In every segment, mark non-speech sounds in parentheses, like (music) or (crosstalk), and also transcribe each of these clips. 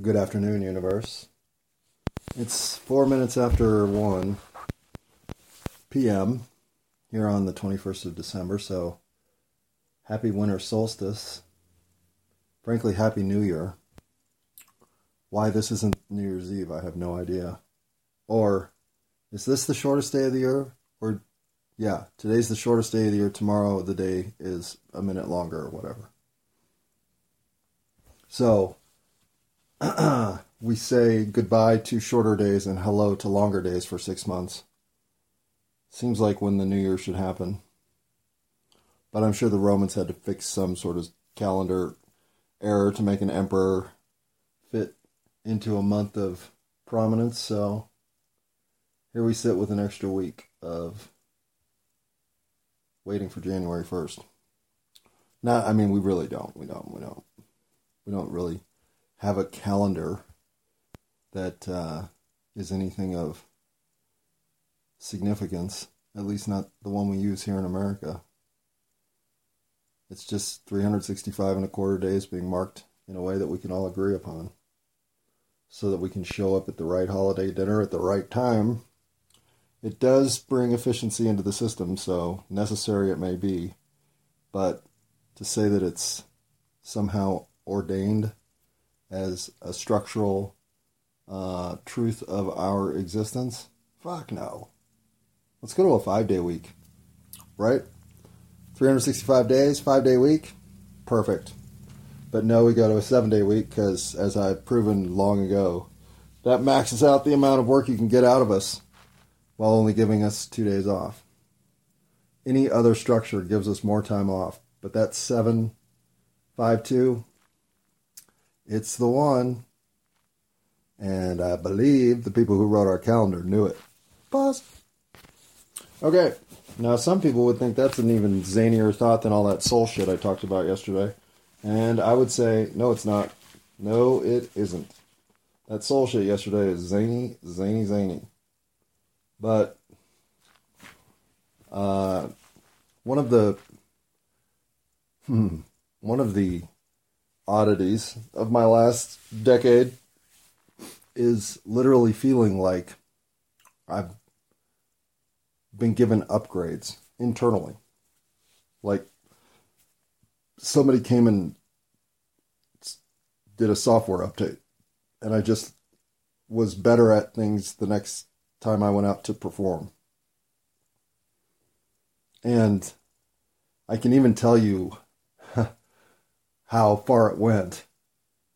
Good afternoon, universe. It's four minutes after 1 p.m. here on the 21st of December, so happy winter solstice. Frankly, happy New Year. Why this isn't New Year's Eve, I have no idea. Or is this the shortest day of the year? Or, yeah, today's the shortest day of the year, tomorrow the day is a minute longer or whatever. So, (clears throat) we say goodbye to shorter days and hello to longer days for six months. Seems like when the new year should happen. But I'm sure the Romans had to fix some sort of calendar error to make an emperor fit into a month of prominence. So here we sit with an extra week of waiting for January 1st. Not, I mean, we really don't. We don't. We don't. We don't really have a calendar that uh, is anything of significance, at least not the one we use here in America. It's just 365 and a quarter days being marked in a way that we can all agree upon so that we can show up at the right holiday dinner at the right time. It does bring efficiency into the system, so necessary it may be, but to say that it's somehow ordained as a structural uh, truth of our existence? Fuck no. Let's go to a five day week, right? 365 days, five day week, perfect. But no, we go to a seven day week because, as I've proven long ago, that maxes out the amount of work you can get out of us while only giving us two days off. Any other structure gives us more time off, but that seven, five, two, it's the one. And I believe the people who wrote our calendar knew it. Pause. Okay. Now, some people would think that's an even zanier thought than all that soul shit I talked about yesterday. And I would say, no, it's not. No, it isn't. That soul shit yesterday is zany, zany, zany. But uh, one of the hmm, one of the oddities of my last decade is literally feeling like I've been given upgrades internally. Like somebody came and did a software update, and I just was better at things the next time I went out to perform. And I can even tell you how far it went.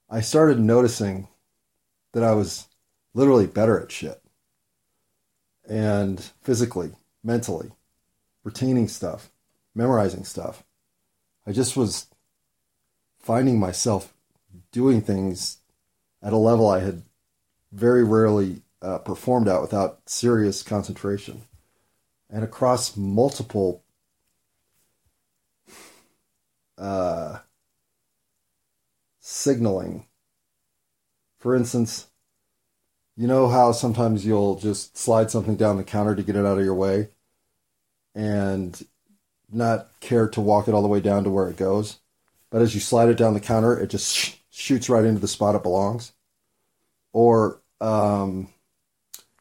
I started noticing that I was literally better at shit. And physically, mentally, retaining stuff, memorizing stuff. I just was finding myself doing things at a level I had very rarely uh, performed at without serious concentration and across multiple uh, signaling for instance, you know how sometimes you'll just slide something down the counter to get it out of your way and not care to walk it all the way down to where it goes. But as you slide it down the counter, it just sh- shoots right into the spot it belongs. Or um,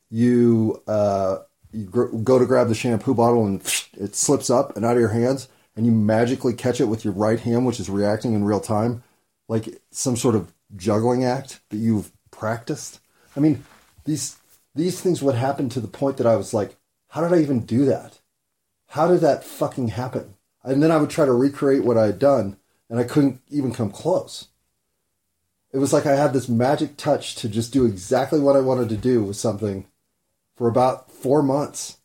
you uh, you gr- go to grab the shampoo bottle and it slips up and out of your hands, and you magically catch it with your right hand, which is reacting in real time, like some sort of juggling act that you've practiced. I mean, these these things would happen to the point that I was like, how did I even do that? How did that fucking happen? And then I would try to recreate what I had done, and I couldn't even come close. It was like I had this magic touch to just do exactly what I wanted to do with something for about four months.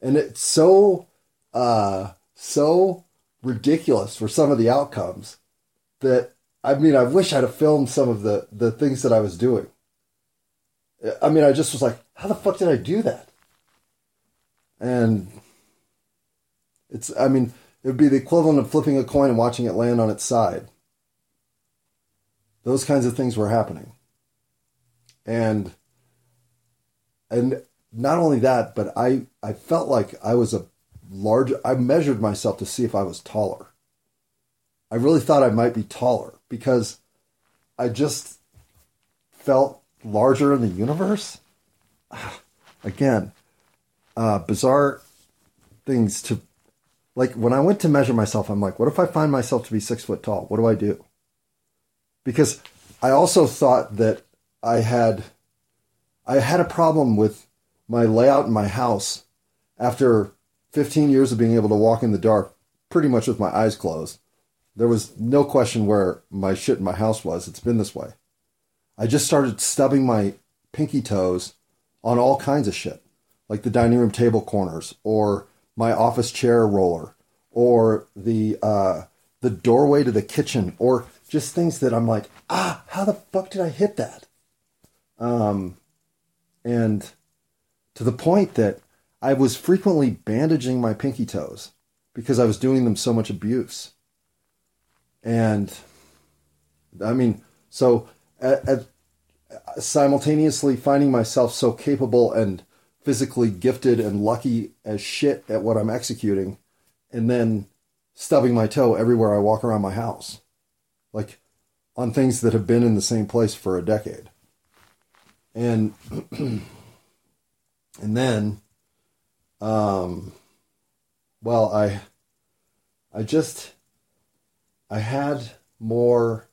And it's so uh so ridiculous for some of the outcomes that I mean, I wish I'd have filmed some of the, the things that I was doing. I mean, I just was like, how the fuck did I do that? And it's, I mean, it would be the equivalent of flipping a coin and watching it land on its side. Those kinds of things were happening. And, and not only that, but I, I felt like I was a large, I measured myself to see if I was taller. I really thought I might be taller because I just felt larger in the universe. (sighs) Again, uh, bizarre things to like when I went to measure myself, I'm like, what if I find myself to be six foot tall? What do I do? Because I also thought that I had I had a problem with my layout in my house after 15 years of being able to walk in the dark pretty much with my eyes closed. There was no question where my shit in my house was. It's been this way. I just started stubbing my pinky toes on all kinds of shit, like the dining room table corners or my office chair roller or the uh, the doorway to the kitchen or just things that I'm like, ah, how the fuck did I hit that? Um, and to the point that I was frequently bandaging my pinky toes because I was doing them so much abuse. And I mean, so at, at, simultaneously finding myself so capable and physically gifted and lucky as shit at what I'm executing, and then stubbing my toe everywhere I walk around my house, like on things that have been in the same place for a decade. And (clears throat) and then um well I I just I had more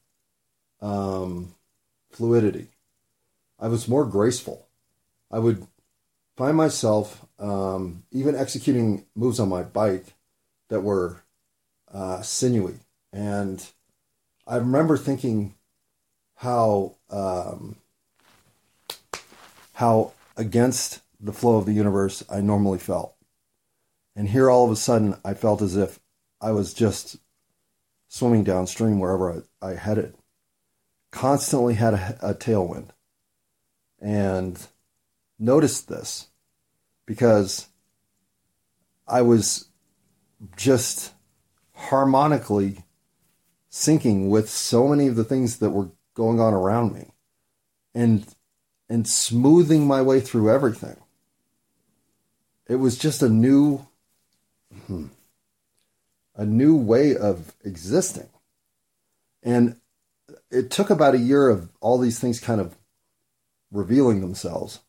um fluidity. I was more graceful. I would find myself um, even executing moves on my bike that were uh, sinewy. And I remember thinking how um, how against the flow of the universe I normally felt. And here all of a sudden I felt as if I was just swimming downstream wherever I, I headed. Constantly had a, a tailwind. And noticed this because I was just harmonically syncing with so many of the things that were going on around me and and smoothing my way through everything. It was just a new hmm, a new way of existing. And it took about a year of all these things kind of revealing themselves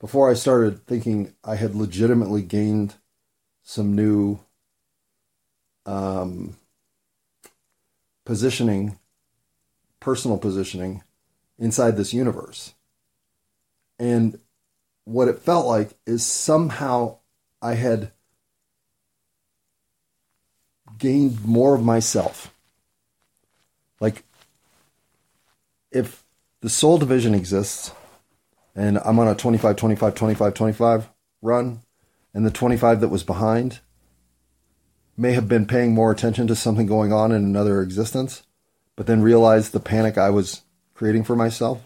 before I started thinking I had legitimately gained some new um, positioning, personal positioning inside this universe. And what it felt like is somehow I had gained more of myself. Like, if the soul division exists, and I'm on a 25, 25, 25, 25 run, and the 25 that was behind may have been paying more attention to something going on in another existence, but then realized the panic I was creating for myself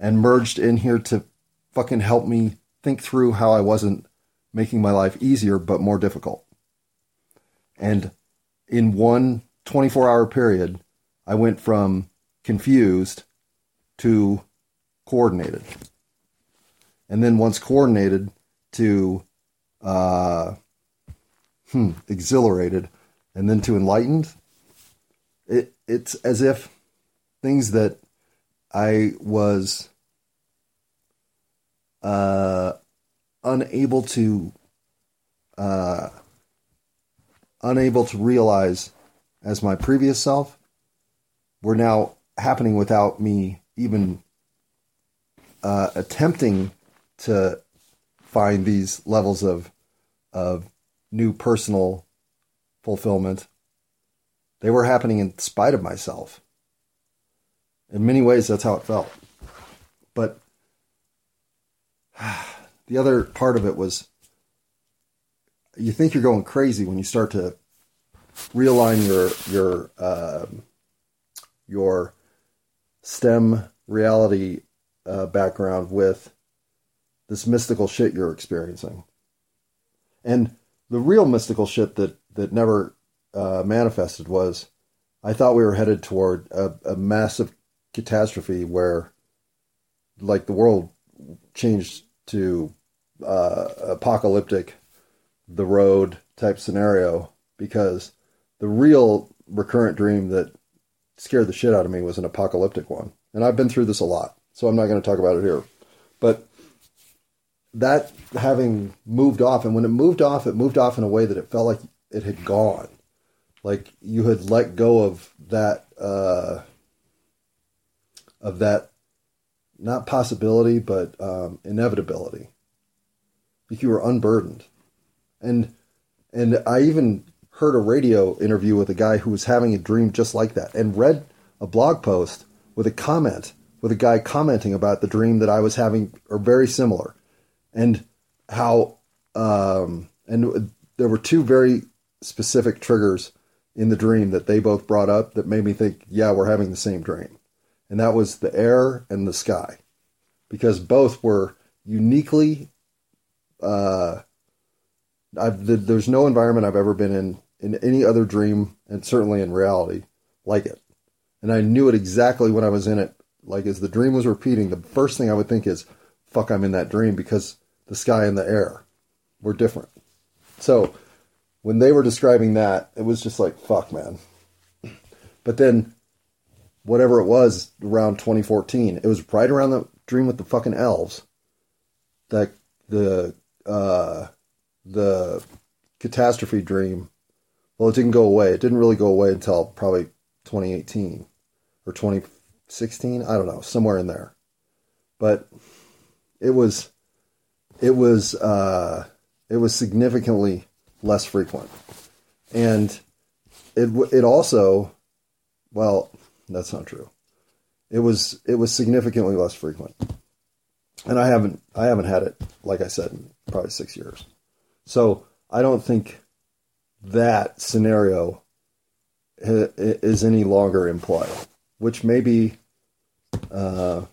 and merged in here to fucking help me think through how I wasn't making my life easier but more difficult. And in one 24 hour period, I went from confused to coordinated and then once coordinated to uh, hmm, exhilarated, and then to enlightened. It it's as if things that I was uh, unable to uh, unable to realize as my previous self were now happening without me even uh, attempting to find these levels of of new personal fulfillment. They were happening in spite of myself. In many ways, that's how it felt. But (sighs) the other part of it was you think you're going crazy when you start to realign your your uh, your STEM reality uh, background with this mystical shit you're experiencing. And the real mystical shit that that never uh, manifested was, I thought we were headed toward a, a massive catastrophe where, like, the world changed to uh, apocalyptic, the road type scenario because the real recurrent dream that scared the shit out of me was an apocalyptic one. And I've been through this a lot. so I'm not going to talk about it here. But that having moved off, and when it moved off, it moved off in a way that it felt like it had gone, like you had let go of that, uh, of that, not possibility, but um, inevitability. Like you were unburdened, and and I even heard a radio interview with a guy who was having a dream just like that, and read a blog post with a comment with a guy commenting about the dream that I was having, or very similar, and how um, and there were two very specific triggers in the dream that they both brought up that made me think, yeah, we're having the same dream, and that was the air and the sky, because both were uniquely. Uh, I've, there's no environment I've ever been in in any other dream, and certainly in reality, like it. And I knew it exactly when I was in it. Like as the dream was repeating, the first thing I would think is, "Fuck, I'm in that dream," because the sky and the air were different. So when they were describing that, it was just like, "Fuck, man." But then, whatever it was around 2014, it was right around the dream with the fucking elves. That the uh, the catastrophe dream. Well, it didn't go away. It didn't really go away until probably 2018 or 2016. I don't know, somewhere in there. But it was, it was, uh, it was significantly less frequent, and it it also, well, that's not true. It was it was significantly less frequent, and I haven't I haven't had it like I said in probably six years. So I don't think that scenario is any longer play, which maybe, uh,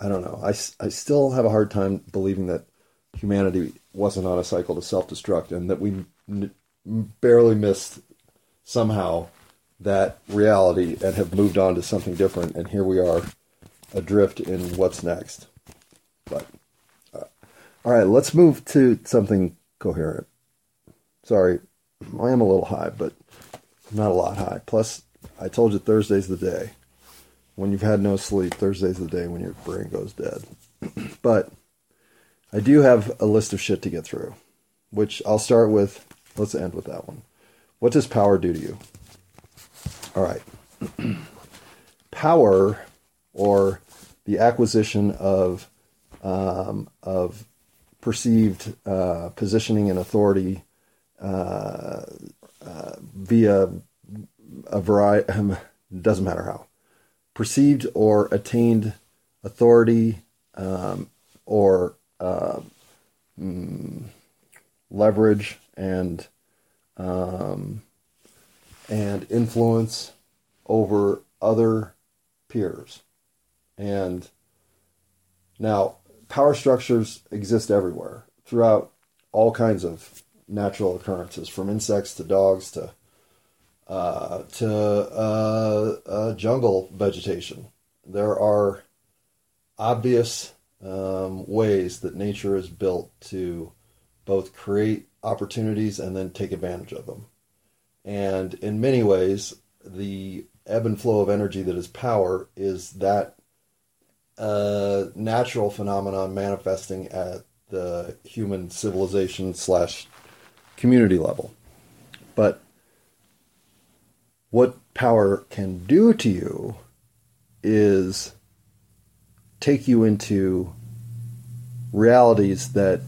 I don't know. I, I still have a hard time believing that humanity wasn't on a cycle to self destruct and that we n- barely missed somehow that reality and have moved on to something different. And here we are adrift in what's next. But, uh, all right, let's move to something coherent. Sorry, I am a little high, but not a lot high. Plus, I told you Thursday's the day. When you've had no sleep, Thursday's the day when your brain goes dead. (clears throat) but I do have a list of shit to get through, which I'll start with. Let's end with that one. What does power do to you? All right. (clears throat) power, or the acquisition of um, of perceived uh, positioning and authority uh, uh, via a variety, doesn't matter how, perceived or attained authority um, or uh, mm, leverage and um, and influence over other peers. And now power structures exist everywhere throughout all kinds of natural occurrences, from insects to dogs to uh, to uh, uh, jungle vegetation. There are obvious um, ways that nature is built to both create opportunities and then take advantage of them. And in many ways, the ebb and flow of energy that is power is that uh, natural phenomenon manifesting at the human civilization slash community level. But what power can do to you is take you into realities that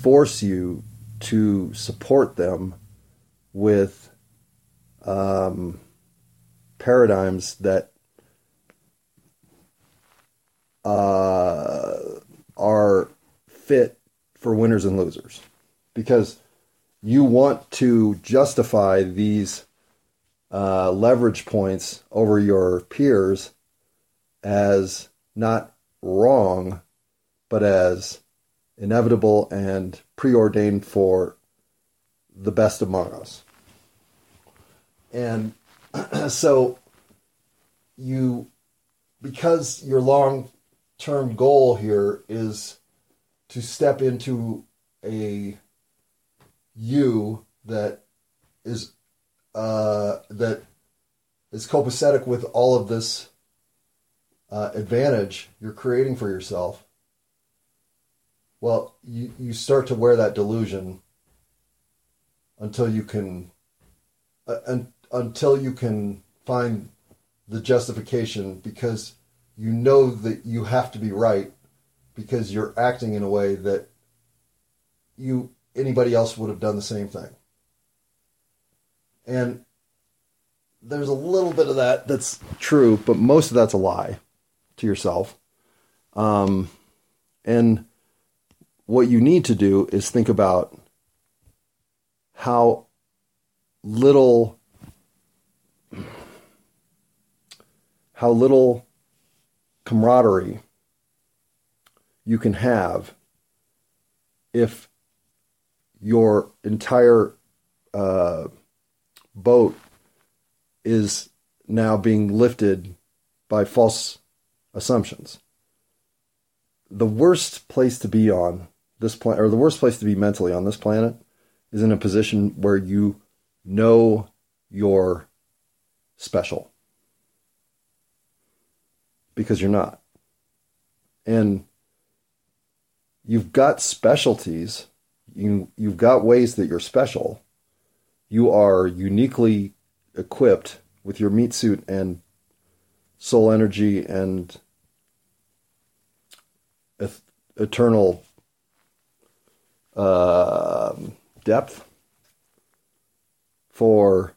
force you to support them with um, paradigms that uh, are fit for winners and losers because you want to justify these uh, leverage points over your peers as not wrong, but as inevitable and preordained for the best among us. And (clears throat) so you, because you're long term goal here is to step into a you that is uh, that is copacetic with all of this uh, advantage you're creating for yourself, well, you, you start to wear that delusion until you can uh, un, until you can find the justification because you know that you have to be right because you're acting in a way that you anybody else would have done the same thing. And there's a little bit of that that's true, but most of that's a lie to yourself. Um, and what you need to do is think about how little how little camaraderie you can have if your entire uh, boat is now being lifted by false assumptions. The worst place to be on this planet, or the worst place to be mentally on this planet, is in a position where you know you're special. Because you're not. And you've got specialties, you, you've got ways that you're special. You are uniquely equipped with your meat suit and soul energy and eternal uh, depth for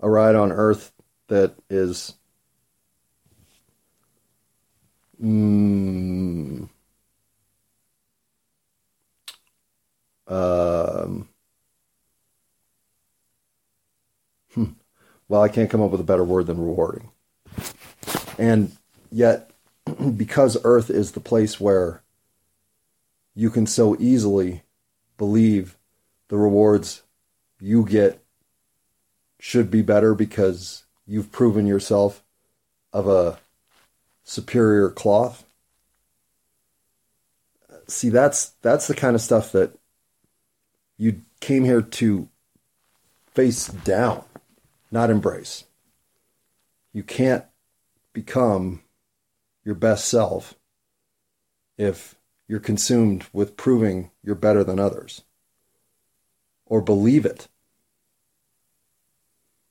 a ride on Earth that is mm, um, hmm, well, I can't come up with a better word than rewarding. And yet, (clears throat) because Earth is the place where you can so easily believe the rewards you get should be better because you've proven yourself of a superior cloth. See, that's that's the kind of stuff that you came here to face down, not embrace. You can't become your best self if you're consumed with proving you're better than others or believe it.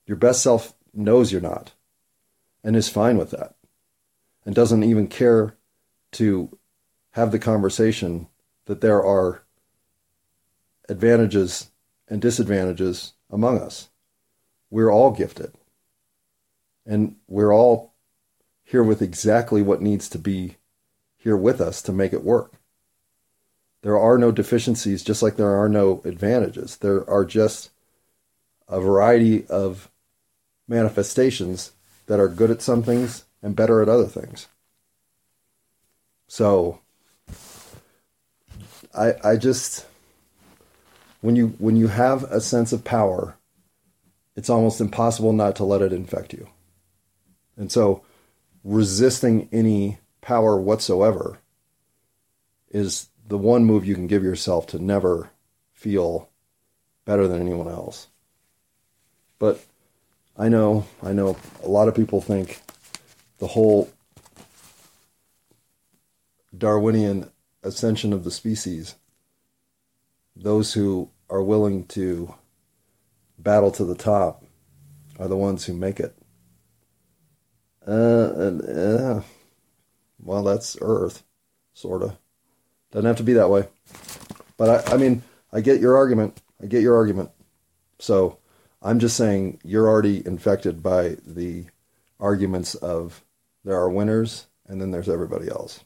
Your best self knows you're not and is fine with that and doesn't even care to have the conversation that there are advantages and disadvantages among us. We're all gifted. And we're all here with exactly what needs to be here with us to make it work. There are no deficiencies, just like there are no advantages. There are just a variety of manifestations that are good at some things and better at other things. So I I just when you when you have a sense of power, it's almost impossible not to let it infect you. And so resisting any power whatsoever is the one move you can give yourself to never feel better than anyone else. But I know, I know a lot of people think the whole Darwinian ascension of the species, those who are willing to battle to the top are the ones who make it. Uh, and, uh, well, that's Earth, sort of. Doesn't have to be that way. But I, I mean, I get your argument. I get your argument. So I'm just saying you're already infected by the arguments of there are winners and then there's everybody else.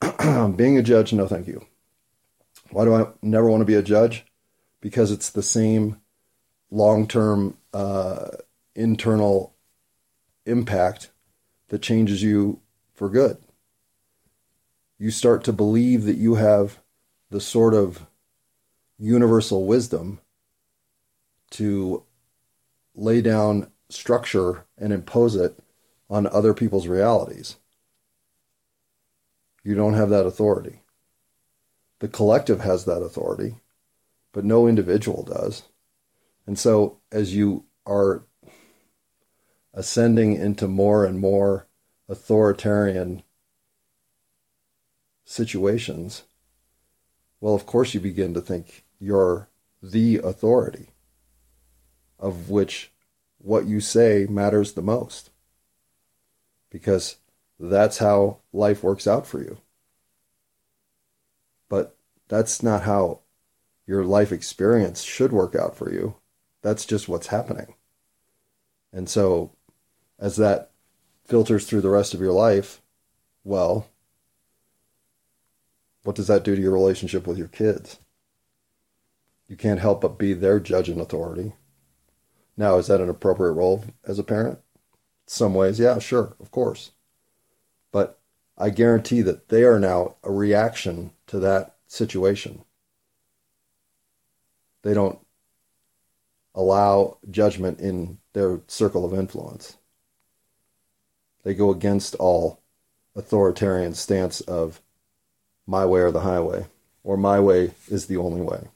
(clears throat) Being a judge, no thank you. Why do I never want to be a judge? Because it's the same long term uh, internal impact that changes you for good you start to believe that you have the sort of universal wisdom to lay down structure and impose it on other people's realities. You don't have that authority. The collective has that authority, but no individual does. And so, as you are ascending into more and more authoritarian situations, well, of course, you begin to think you're the authority of which what you say matters the most. Because that's how life works out for you. But that's not how your life experience should work out for you. That's just what's happening. And so, as that filters through the rest of your life, well, what does that do to your relationship with your kids? You can't help but be their judge and authority. Now, is that an appropriate role as a parent? Some ways, yeah, sure, of course. But I guarantee that they are now a reaction to that situation. They don't allow judgment in their circle of influence. They go against all authoritarian stance of my way or the highway, or my way is the only way,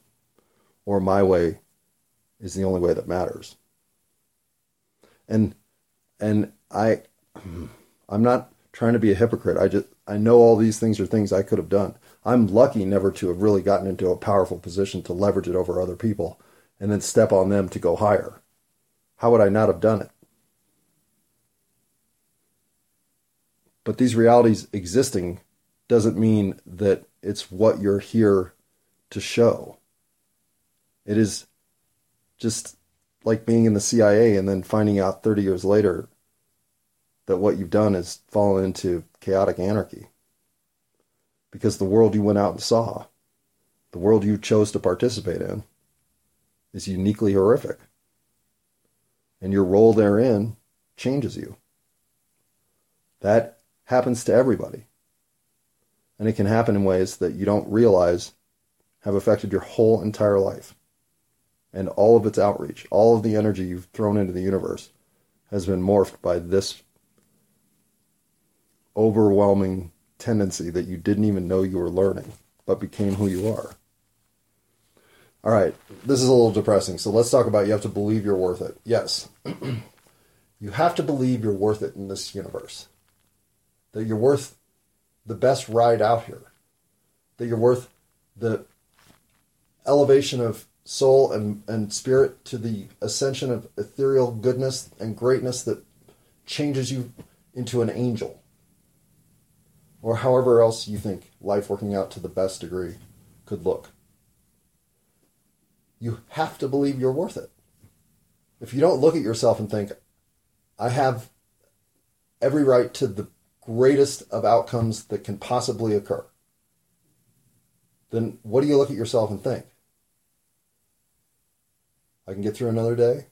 or my way is the only way that matters. And and I I'm not trying to be a hypocrite. I just I know all these things are things I could have done. I'm lucky never to have really gotten into a powerful position to leverage it over other people and then step on them to go higher. How would I not have done it? But these realities existing doesn't mean that it's what you're here to show. It is just like being in the CIA and then finding out 30 years later that what you've done is fallen into chaotic anarchy. Because the world you went out and saw, the world you chose to participate in, is uniquely horrific. And your role therein changes you. That happens to everybody. And it can happen in ways that you don't realize have affected your whole entire life. And all of its outreach, all of the energy you've thrown into the universe has been morphed by this overwhelming tendency that you didn't even know you were learning, but became who you are. All right, this is a little depressing. So let's talk about you have to believe you're worth it. Yes. (clears throat) you have to believe you're worth it in this universe. That you're worth the best ride out here, that you're worth the elevation of soul and, and spirit to the ascension of ethereal goodness and greatness that changes you into an angel. Or however else you think life working out to the best degree could look. You have to believe you're worth it. If you don't look at yourself and think, I have every right to the greatest of outcomes that can possibly occur, then what do you look at yourself and think? I can get through another day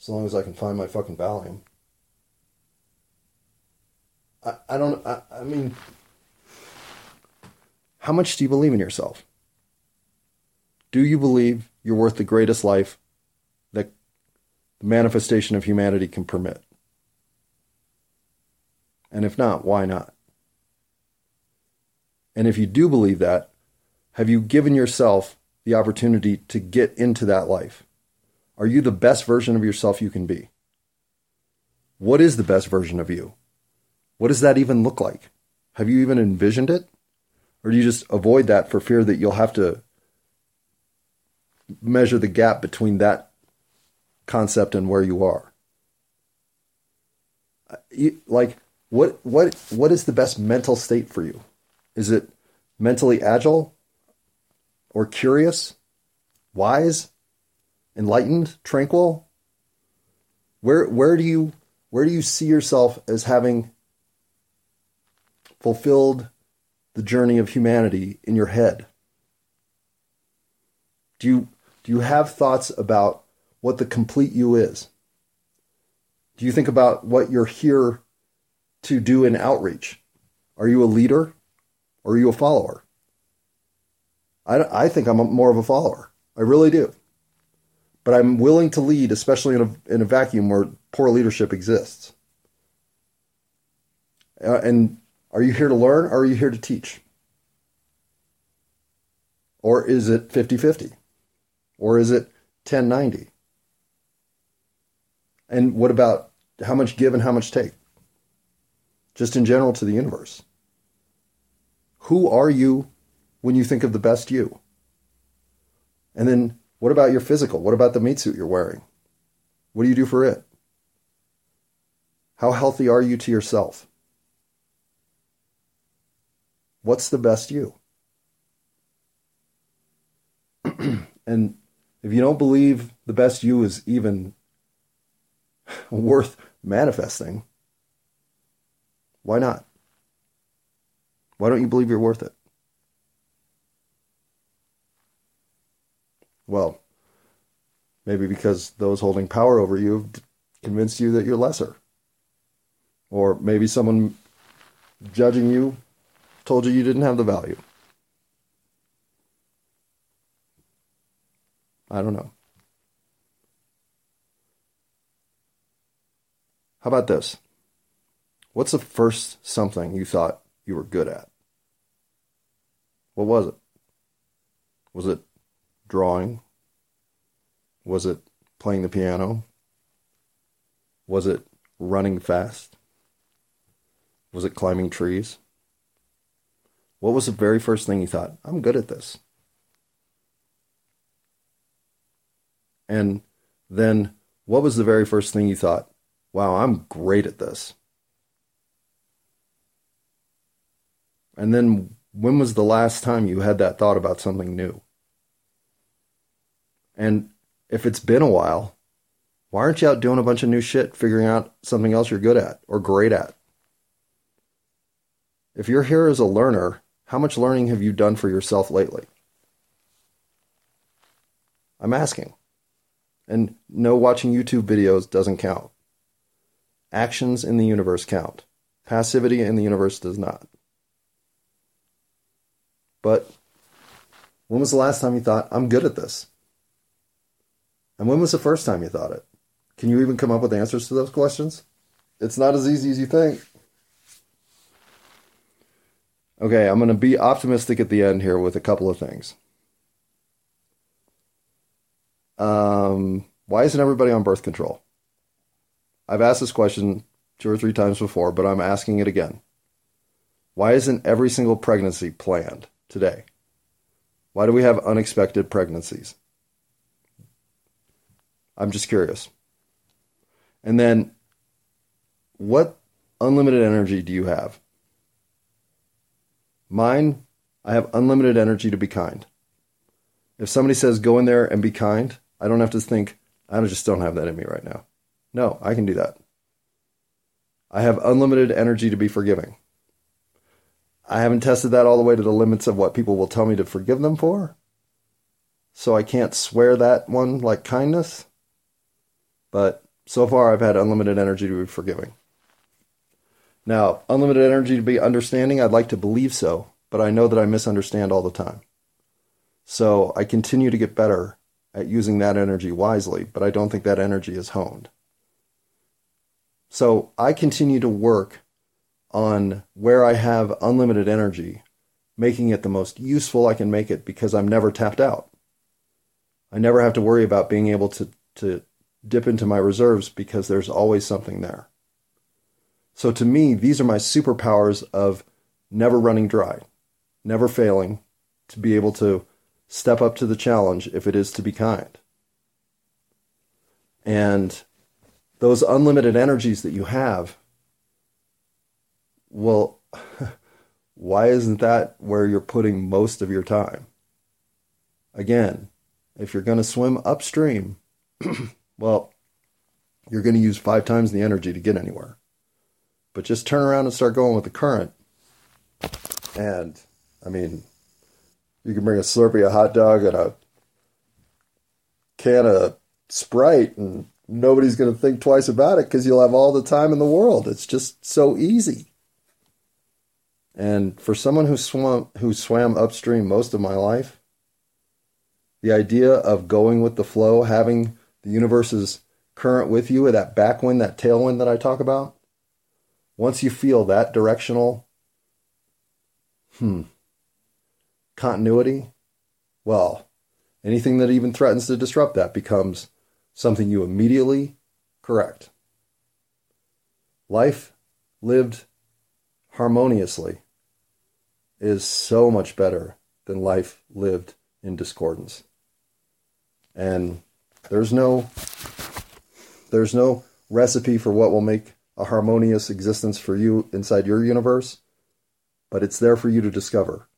as long as I can find my fucking Valium. I, I don't, I, I mean, how much do you believe in yourself? Do you believe you're worth the greatest life that the manifestation of humanity can permit? And if not, why not? And if you do believe that, have you given yourself the opportunity to get into that life? Are you the best version of yourself you can be? What is the best version of you? What does that even look like? Have you even envisioned it? Or do you just avoid that for fear that you'll have to measure the gap between that concept and where you are? Like, what what what is the best mental state for you? Is it mentally agile or curious, wise, enlightened, tranquil? Where where do you where do you see yourself as having fulfilled the journey of humanity in your head? Do you do you have thoughts about what the complete you is? Do you think about what you're here to do in outreach? Are you a leader or are you a follower? I, I think I'm a, more of a follower. I really do. But I'm willing to lead, especially in a, in a vacuum where poor leadership exists. Uh, and are you here to learn or are you here to teach? Or is it 50 50? Or is it 1090? And what about how much give and how much take? Just in general to the universe. Who are you when you think of the best you? And then what about your physical? What about the meat suit you're wearing? What do you do for it? How healthy are you to yourself? What's the best you? (clears throat) and if you don't believe the best you is even (laughs) worth manifesting, why not? Why don't you believe you're worth it? Well, maybe because those holding power over you have convinced you that you're lesser. Or maybe someone judging you told you you didn't have the value. I don't know. How about this? What's the first something you thought you were good at? What was it? Was it drawing? Was it playing the piano? Was it running fast? Was it climbing trees? What was the very first thing you thought? I'm good at this. And then what was the very first thing you thought? Wow, I'm great at this. And then when was the last time you had that thought about something new? And if it's been a while, why aren't you out doing a bunch of new shit, figuring out something else you're good at or great at? If you're here as a learner, how much learning have you done for yourself lately? I'm asking. And no, watching YouTube videos doesn't count. Actions in the universe count. Passivity in the universe does not. But when was the last time you thought, I'm good at this? And when was the first time you thought it? Can you even come up with answers to those questions? It's not as easy as you think. Okay, I'm going to be optimistic at the end here with a couple of things. Um, why isn't everybody on birth control? I've asked this question two or three times before, but I'm asking it again. Why isn't every single pregnancy planned today? Why do we have unexpected pregnancies? I'm just curious. And then, what unlimited energy do you have? Mine, I have unlimited energy to be kind. If somebody says go in there and be kind, I don't have to think, I just don't have that in me right now. No, I can do that. I have unlimited energy to be forgiving. I haven't tested that all the way to the limits of what people will tell me to forgive them for. So I can't swear that one like kindness. But so far, I've had unlimited energy to be forgiving. Now, unlimited energy to be understanding, I'd like to believe so, but I know that I misunderstand all the time. So I continue to get better at using that energy wisely, but I don't think that energy is honed. So I continue to work on where I have unlimited energy, making it the most useful I can make it because I'm never tapped out. I never have to worry about being able to, to dip into my reserves because there's always something there. So to me, these are my superpowers of never running dry, never failing, to be able to step up to the challenge if it is to be kind. And those unlimited energies that you have, well, (laughs) why isn't that where you're putting most of your time? Again, if you're going to swim upstream, (clears throat) well, you're going to use five times the energy to get anywhere. But just turn around and start going with the current. And, I mean, you can bring a Slurpee, a hot dog, and a can of Sprite, and nobody's going to think twice about it because you'll have all the time in the world. It's just so easy. And for someone who swam who swam upstream most of my life, the idea of going with the flow, having the universe is current with you, or that backwind, that tailwind that I talk about, once you feel that directional, hmm, continuity, well, anything that even threatens to disrupt that becomes something you immediately correct. Life lived harmoniously is so much better than life lived in discordance. And there's no there's no recipe for what will make a harmonious existence for you inside your universe, but it's there for you to discover.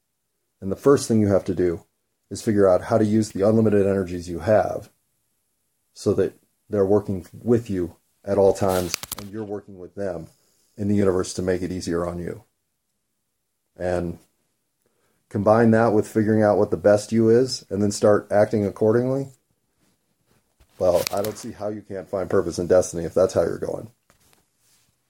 And the first thing you have to do is figure out how to use the unlimited energies you have so that they're working with you at all times and you're working with them in the universe to make it easier on you. And combine that with figuring out what the best you is and then start acting accordingly. Well, I don't see how you can't find purpose and destiny if that's how you're going.